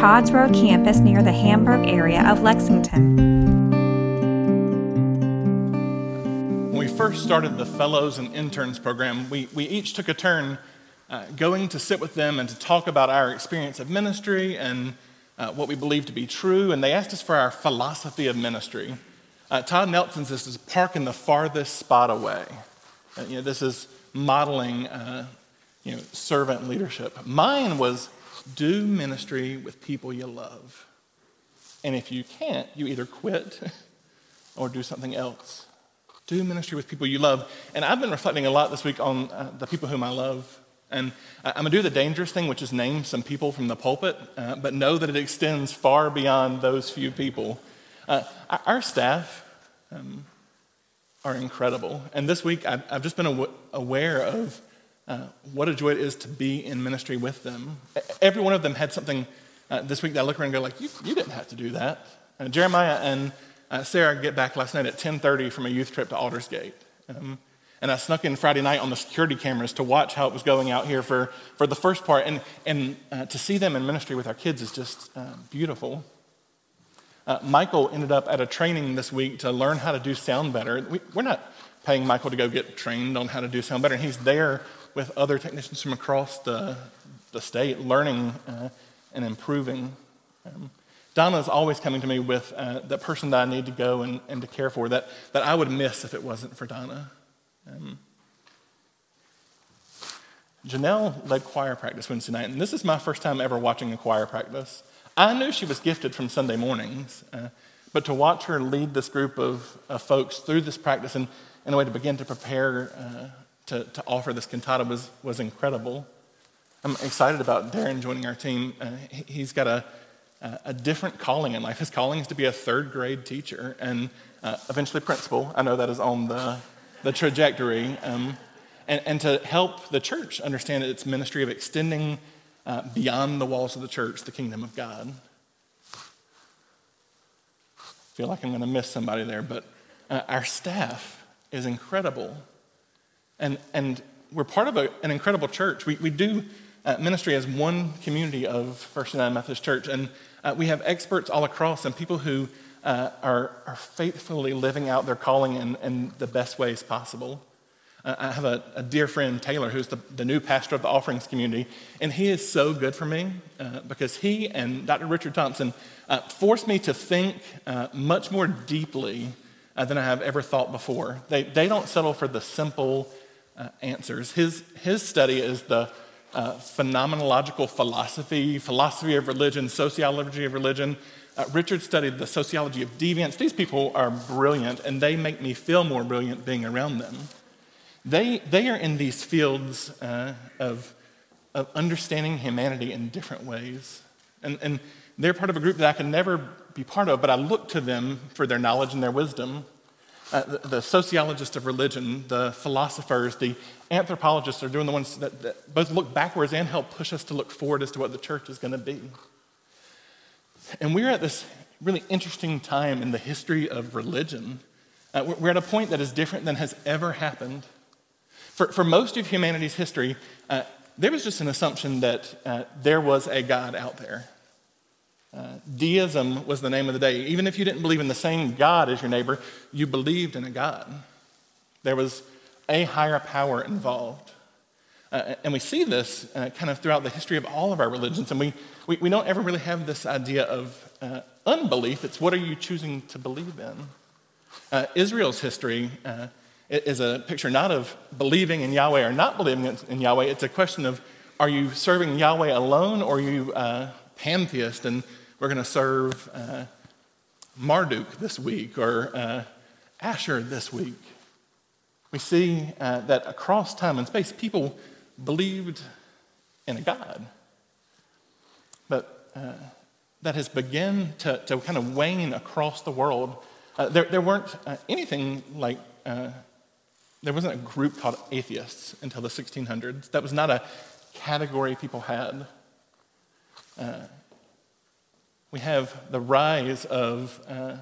Todd's Road campus near the Hamburg area of Lexington. When we first started the Fellows and Interns program, we, we each took a turn uh, going to sit with them and to talk about our experience of ministry and uh, what we believe to be true. And they asked us for our philosophy of ministry. Uh, Todd Nelson's is park in the farthest spot away. Uh, you know, this is modeling uh, you know, servant leadership. Mine was do ministry with people you love. And if you can't, you either quit or do something else. Do ministry with people you love. And I've been reflecting a lot this week on uh, the people whom I love. And I'm going to do the dangerous thing, which is name some people from the pulpit, uh, but know that it extends far beyond those few people. Uh, our staff um, are incredible. And this week, I've, I've just been aware of uh, what a joy it is to be in ministry with them. Every one of them had something uh, this week that I look around and go like, you, you didn't have to do that. Uh, Jeremiah and uh, Sarah get back last night at 10.30 from a youth trip to Aldersgate. Um, and I snuck in Friday night on the security cameras to watch how it was going out here for, for the first part. And, and uh, to see them in ministry with our kids is just beautiful. Michael ended up at a training this week to learn how to do sound better. We, we're not paying Michael to go get trained on how to do sound better. And he's there with other technicians from across the, the state, learning uh, and improving. Um, Donna is always coming to me with uh, the person that I need to go and, and to care for that, that I would miss if it wasn't for Donna. Um, Janelle led choir practice Wednesday night, and this is my first time ever watching a choir practice. I knew she was gifted from Sunday mornings, uh, but to watch her lead this group of, of folks through this practice and in a way to begin to prepare uh, to, to offer this cantata was, was incredible. I'm excited about Darren joining our team. Uh, he's got a, a different calling in life. His calling is to be a third grade teacher and uh, eventually principal. I know that is on the, the trajectory. Um, and, and to help the church understand its ministry of extending uh, beyond the walls of the church the kingdom of God. I feel like I'm going to miss somebody there, but uh, our staff is incredible. And, and we're part of a, an incredible church. We, we do uh, ministry as one community of First United Methodist Church, and uh, we have experts all across and people who uh, are, are faithfully living out their calling in, in the best ways possible. Uh, I have a, a, dear friend, Taylor, who's the, the, new pastor of the offerings community, and he is so good for me uh, because he and Dr. Richard Thompson uh, forced me to think much more deeply than I have ever thought before. They, they don't settle for the simple, uh, answers. His, his study is the uh, phenomenological philosophy, philosophy of religion, sociology of religion. Uh, Richard studied the sociology of deviance. These people are brilliant, and they make me feel more brilliant being around them. They, they are in these fields uh, of, of understanding humanity in different ways. And, and they're part of a group that I can never be part of, but I look to them for their knowledge and their wisdom. Uh, the, the, sociologists of religion, the philosophers, the anthropologists are doing the ones that, that, both look backwards and help push us to look forward as to what the church is going to be. And we're at this really interesting time in the history of religion. Uh, we're at a point that is different than has ever happened. For, for most of humanity's history, uh, there was just an assumption that uh, there was a God out there. Uh, deism was the name of the day. Even if you didn't believe in the same God as your neighbor, you believed in a God. There was a higher power involved. Uh, and we see this uh, kind of throughout the history of all of our religions. And we, we, we don't ever really have this idea of uh, unbelief. It's what are you choosing to believe in? Uh, Israel's history uh, is a picture not of believing in Yahweh or not believing in Yahweh. It's a question of are you serving Yahweh alone or are you pantheist? And we're going to serve uh, Marduk this week or uh, Asherah this week. We see uh, that across time and space, people believed in a God. But uh, that has begun to, to kind of wane across the world. Uh, there, there weren't uh, anything like, there wasn't a group called atheists until the 1600s. That was not a category people had. Uh, we have the rise of uh,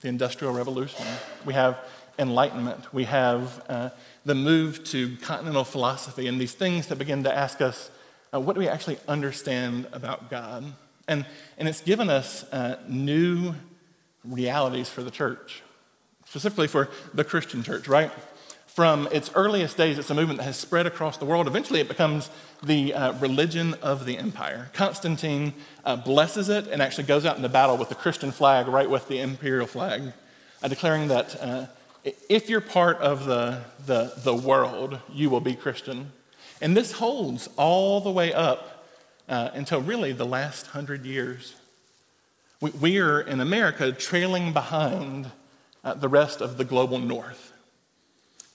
the Industrial Revolution. We have enlightenment. We have uh, the move to continental philosophy and these things that begin to ask us uh, what do we actually understand about God? And, and it's given us uh, new realities for the church, specifically for the Christian church, right? From its earliest days, it's a movement that has spread across the world. Eventually, it becomes the uh, religion of the empire. Constantine uh, blesses it and actually goes out into battle with the Christian flag, right with the imperial flag, uh, declaring that uh, if you're part of the, the, the world, you will be Christian. And this holds all the way up uh, until really the last hundred years. We, we, are in America trailing behind uh, the rest of the global north.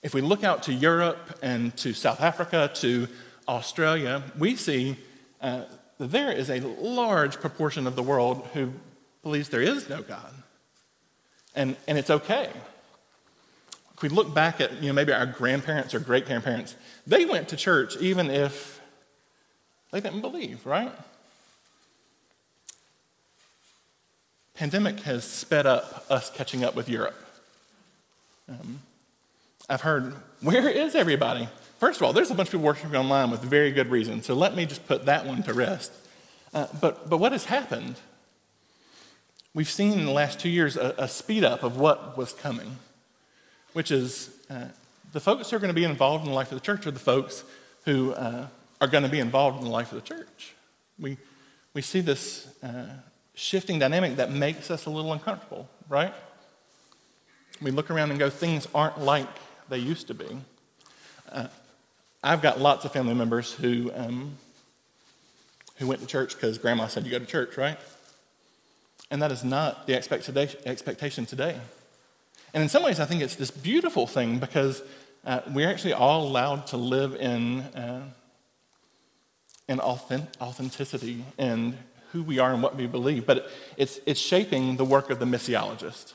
If we look out to Europe and to South Africa, to Australia, we see uh, that there is a large proportion of the world who believes there is no God. And, and it's okay. If we look back at you know, maybe our grandparents or great grandparents, they went to church even if they didn't believe, right? Pandemic has sped up us catching up with Europe. Um, I've heard, where is everybody? First of all, there's a bunch of people worshiping online with very good reason, so let me just put that one to rest. Uh, but, but what has happened? We've seen in the last two years a, a speed up of what was coming, which is uh, the folks who are going to be involved in the life of the church are the folks who uh, are going to be involved in the life of the church. We, we see this uh, shifting dynamic that makes us a little uncomfortable, right? We look around and go, things aren't like they used to be. Uh, I've got lots of family members who, um, who went to church because grandma said you go to church, right? And that is not the expectation today. And in some ways, I think it's this beautiful thing because uh, we're actually all allowed to live in, uh, in authentic, authenticity and who we are and what we believe. But it's, it's shaping the work of the missiologist,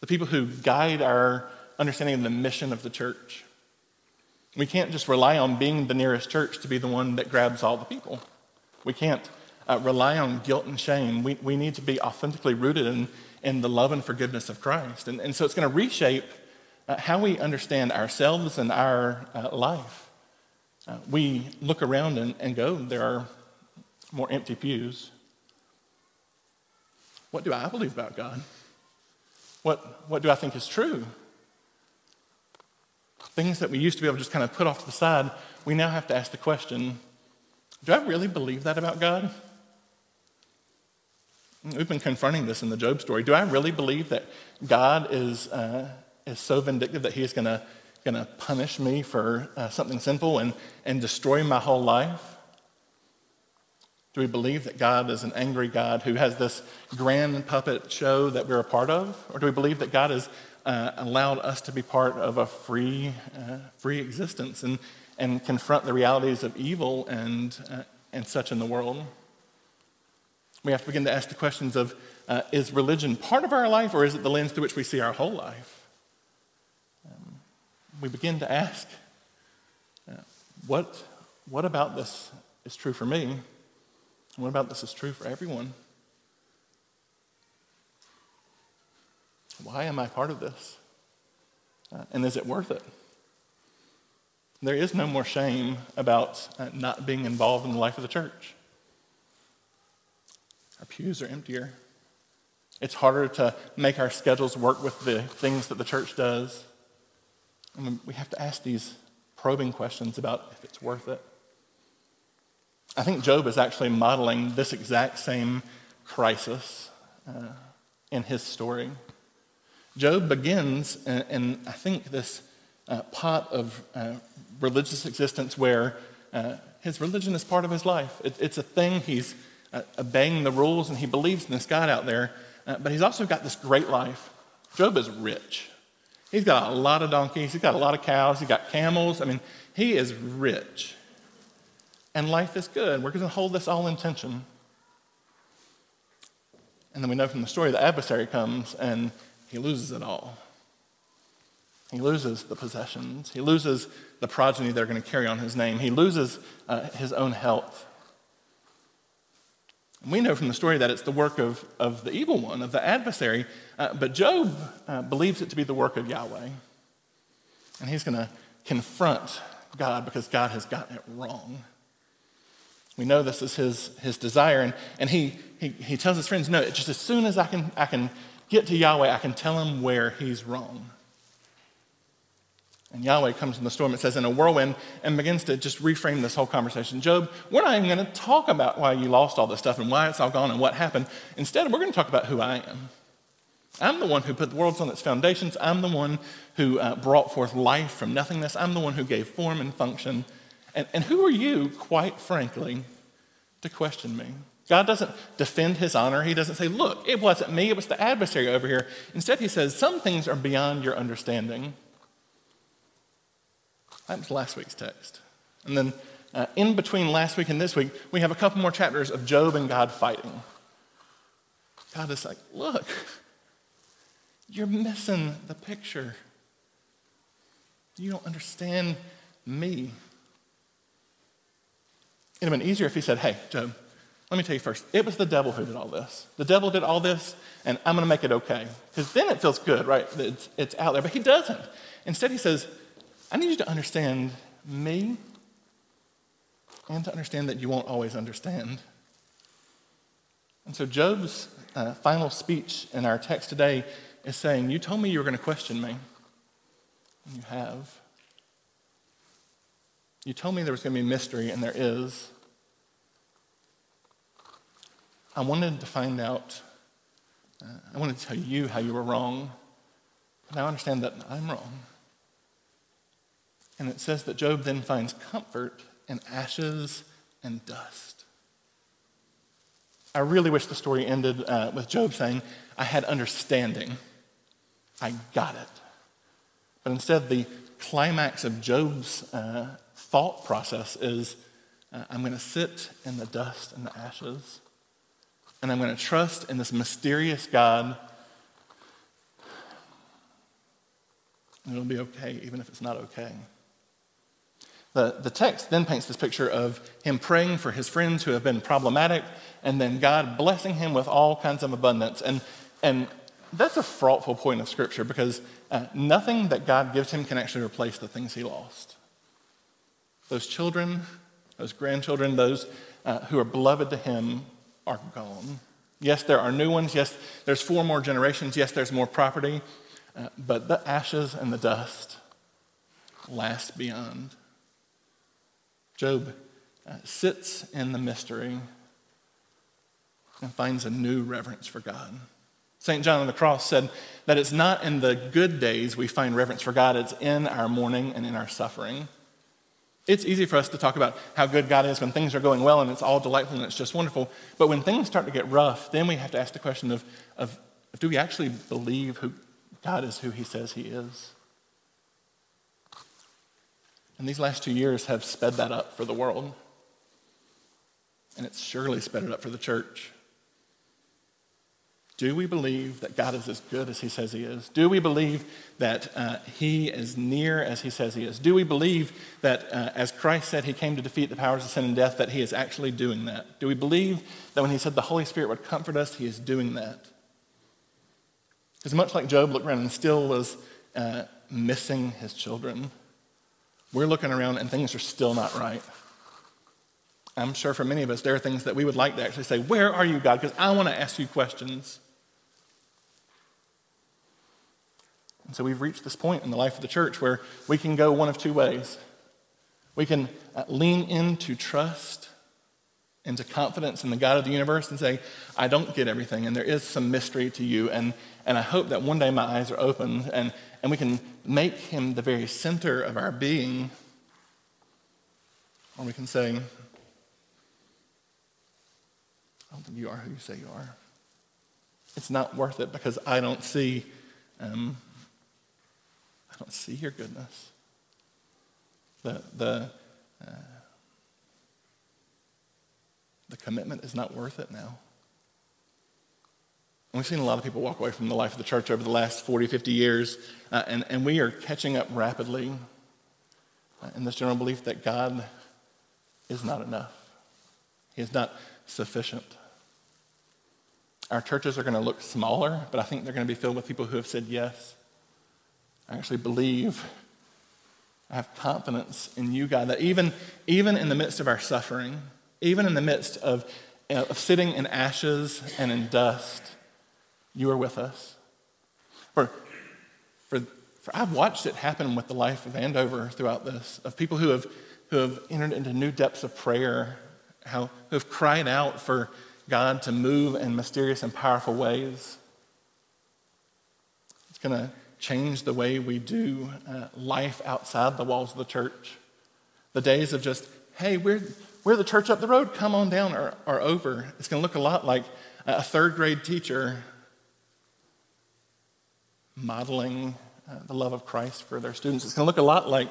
the people who guide our understanding of the mission of the church. We can't just rely on being the nearest church to be the one that grabs all the people. We can't uh, rely on guilt and shame. We, we need to be authentically rooted in, in the love and forgiveness of Christ. And, and so it's going to reshape uh, how we understand ourselves and our uh, life. Uh, we look around and, and go, there are more empty pews. What do I believe about God? What, what do I think is true? Things that we used to be able to just kind of put off to the side, we now have to ask the question do I really believe that about God? We've been confronting this in the Job story. Do I really believe that God is, uh, is so vindictive that he is going to punish me for uh, something sinful and, and destroy my whole life? Do we believe that God is an angry God who has this grand puppet show that we're a part of? Or do we believe that God has uh, allowed us to be part of a free, uh, free existence and, and confront the realities of evil and, uh, and such in the world? We have to begin to ask the questions of uh, is religion part of our life or is it the lens through which we see our whole life? we begin to ask, uh, what, what about this is true for me? What about this is true for everyone? Why am I part of this? Uh, and is it worth it? There is no more shame about uh, not being involved in the life of the church. Our pews are emptier. It's harder to make our schedules work with the things that the church does. And we have to ask these probing questions about if it's worth it. I think Job is actually modeling this exact same crisis uh, in his story. Job begins in, in I think, this uh, pot of uh, religious existence where uh, his religion is part of his life. It, it's a thing. He's uh, obeying the rules and he believes in this God out there, uh, but he's also got this great life. Job is rich. He's got a lot of donkeys, he's got a lot of cows, he's got camels. I mean, he is rich. And life is good. We're going to hold this all in tension. And then we know from the story the adversary comes and he loses it all. He loses the possessions. He loses the progeny that are going to carry on his name. He loses uh, his own health. We know from the story that it's the work of, of the evil one, of the adversary, uh, but Job uh, believes it to be the work of Yahweh. And he's going to confront God because God has gotten it wrong. We know this is his, his desire, and, and he, he, he tells his friends, No, just as soon as I can, I can get to Yahweh, I can tell him where he's wrong. And Yahweh comes in the storm, it says, in a whirlwind, and begins to just reframe this whole conversation. Job, we're not even going to talk about why you lost all this stuff and why it's all gone and what happened. Instead, we're going to talk about who I am. I'm the one who put the world on its foundations. I'm the one who uh, brought forth life from nothingness. I'm the one who gave form and function. And, and who are you, quite frankly, to question me? God doesn't defend his honor. He doesn't say, Look, it wasn't me, it was the adversary over here. Instead, he says, Some things are beyond your understanding. That was last week's text. And then uh, in between last week and this week, we have a couple more chapters of Job and God fighting. God is like, look, you're missing the picture. You don't understand me. It'd have been easier if he said, hey, Job, let me tell you first, it was the devil who did all this. The devil did all this, and I'm going to make it okay. Because then it feels good, right? It's, it's out there. But he doesn't. Instead, he says, I need you to understand me and to understand that you won't always understand. And so, Job's uh, final speech in our text today is saying, You told me you were going to question me, and you have. You told me there was going to be mystery, and there is. I wanted to find out, uh, I wanted to tell you how you were wrong, but I understand that I'm wrong. And it says that Job then finds comfort in ashes and dust. I really wish the story ended uh, with Job saying, I had understanding. I got it. But instead, the climax of Job's uh, thought process is uh, I'm going to sit in the dust and the ashes, and I'm going to trust in this mysterious God. And it'll be okay, even if it's not okay. The, the text then paints this picture of him praying for his friends who have been problematic, and then God blessing him with all kinds of abundance. And, and that's a fraughtful point of Scripture because uh, nothing that God gives him can actually replace the things he lost. Those children, those grandchildren, those uh, who are beloved to him are gone. Yes, there are new ones. Yes, there's four more generations. Yes, there's more property. Uh, but the ashes and the dust last beyond. Job uh, sits in the mystery and finds a new reverence for God. St. John on the cross said that it's not in the good days we find reverence for God, it's in our mourning and in our suffering. It's easy for us to talk about how good God is when things are going well and it's all delightful and it's just wonderful. But when things start to get rough, then we have to ask the question of, of do we actually believe who God is who he says he is? And these last two years have sped that up for the world. And it's surely sped it up for the church. Do we believe that God is as good as He says He is? Do we believe that uh, He is near as He says He is? Do we believe that, uh, as Christ said He came to defeat the powers of sin and death, that He is actually doing that? Do we believe that when He said the Holy Spirit would comfort us, He is doing that? Because much like Job looked around and still was uh, missing his children, we're looking around and things are still not right. I'm sure for many of us, there are things that we would like to actually say, Where are you, God? Because I want to ask you questions. And so we've reached this point in the life of the church where we can go one of two ways. We can uh, lean into trust, into confidence in the God of the universe, and say, I don't get everything, and there is some mystery to you, and, and I hope that one day my eyes are opened, and and we can make him the very center of our being. Or we can say, I don't think you are who you say you are. It's not worth it because I don't see, um, I don't see your goodness. The, the, uh, the commitment is not worth it now. And we've seen a lot of people walk away from the life of the church over the last 40, 50 years, uh, and, and we are catching up rapidly uh, in this general belief that God is not enough. He is not sufficient. Our churches are going to look smaller, but I think they're going to be filled with people who have said yes. I actually believe, I have confidence in you, God, that even, even in the midst of our suffering, even in the midst of, of sitting in ashes and in dust, you are with us. For, for, for I've watched it happen with the life of Andover throughout this, of people who have, who have entered into new depths of prayer, how, who have cried out for God to move in mysterious and powerful ways. It's going to change the way we do uh, life outside the walls of the church. The days of just, hey, we're, we're the church up the road, come on down, are, are over. It's going to look a lot like a third grade teacher modeling uh, the love of Christ for their students. It's going to look a lot like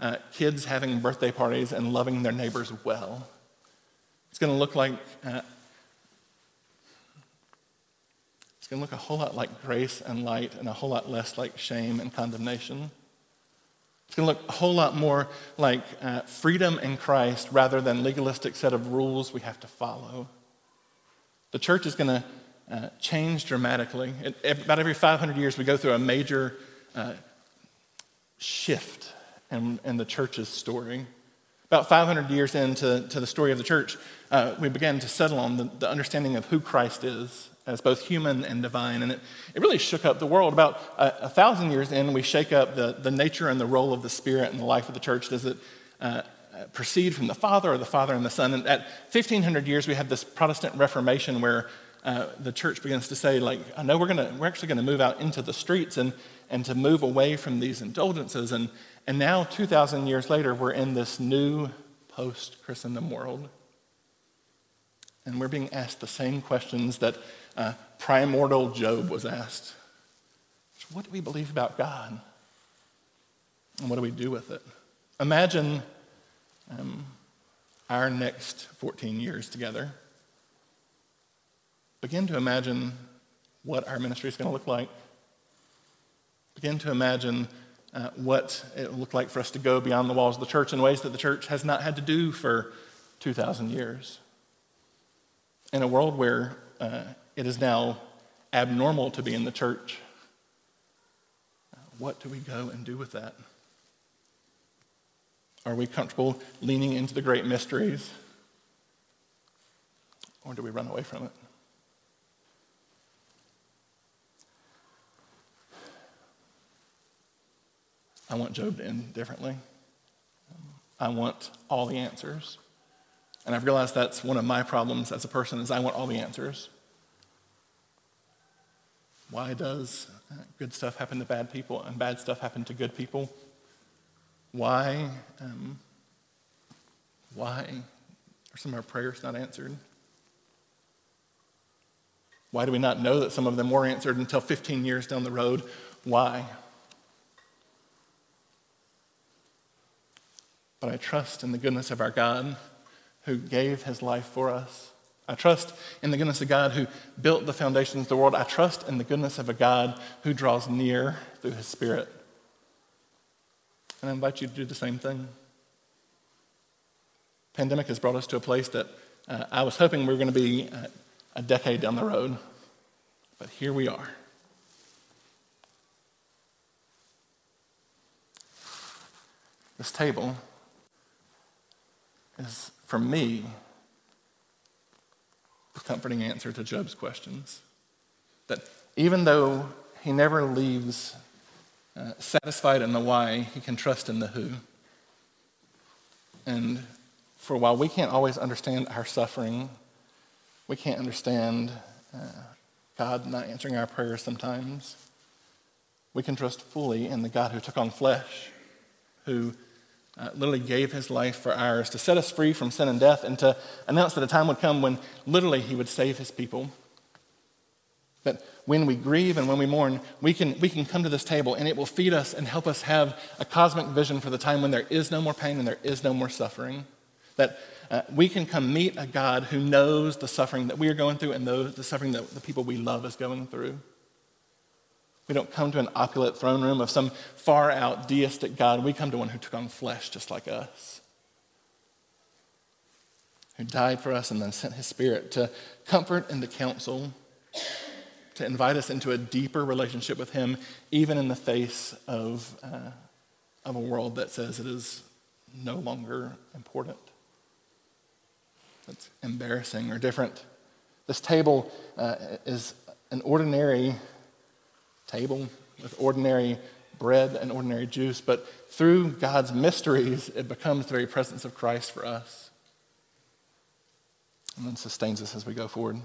uh, kids having birthday parties and loving their neighbors well. It's going to look like uh, it's going to look a whole lot like grace and light and a whole lot less like shame and condemnation. It's going to look a whole lot more like uh, freedom in Christ rather than legalistic set of rules we have to follow. The church is going to uh, change dramatically. It, about every 500 years, we go through a major uh, shift in, in, the church's story. About 500 years into to the story of the church, uh, we began to settle on the, the, understanding of who Christ is as both human and divine. And it, it really shook up the world. About a, a, thousand years in, we shake up the, the nature and the role of the Spirit in the life of the church. Does it uh, proceed from the Father or the Father and the Son? And at 1500 years, we have this Protestant Reformation where uh, the church begins to say, like, I know we're, gonna, we're actually going to move out into the streets and, and to move away from these indulgences. And, and now, 2,000 years later, we're in this new post Christendom world. And we're being asked the same questions that uh, primordial Job was asked What do we believe about God? And what do we do with it? Imagine um, our next 14 years together begin to imagine what our ministry is going to look like. Begin to imagine uh, what it will look like for us to go beyond the walls of the church in ways that the church has not had to do for 2,000 years. In a world where uh, it is now abnormal to be in the church, uh, what do we go and do with that? Are we comfortable leaning into the great mysteries? Or do we run away from it? I want Job to end differently. I want all the answers. And I've realized that's one of my problems as a person is I want all the answers. Why does good stuff happen to bad people and bad stuff happen to good people? Why, um, why are some of our prayers not answered? Why do we not know that some of them were answered until 15 years down the road? Why? But I trust in the goodness of our God who gave his life for us. I trust in the goodness of God who built the foundations of the world. I trust in the goodness of a God who draws near through his Spirit. And I invite you to do the same thing. Pandemic has brought us to a place that uh, I was hoping we were going to be uh, a decade down the road, but here we are. This table is, for me, the comforting answer to Job's questions. That even though he never leaves uh, satisfied in the why, he can trust in the who. And for while, we can't always understand our suffering. We can't understand uh, God not answering our prayers sometimes. We can trust fully in the God who took on flesh, who uh, literally gave his life for ours to set us free from sin and death and to announce that a time would come when literally he would save his people. That when we grieve and when we mourn, we can, we can come to this table and it will feed us and help us have a cosmic vision for the time when there is no more pain and there is no more suffering. That uh, we can come meet a God who knows the suffering that we are going through and the suffering that the people we love is going through. We don't come to an opulent throne room of some far out deistic God. We come to one who took on flesh just like us, who died for us and then sent his spirit to comfort and to counsel, to invite us into a deeper relationship with him, even in the face of, uh, of a world that says it is no longer important. It's embarrassing or different. This table uh, is an ordinary table with ordinary bread and ordinary juice, but through God's mysteries, it becomes the very presence of Christ for us and then sustains us as we go forward.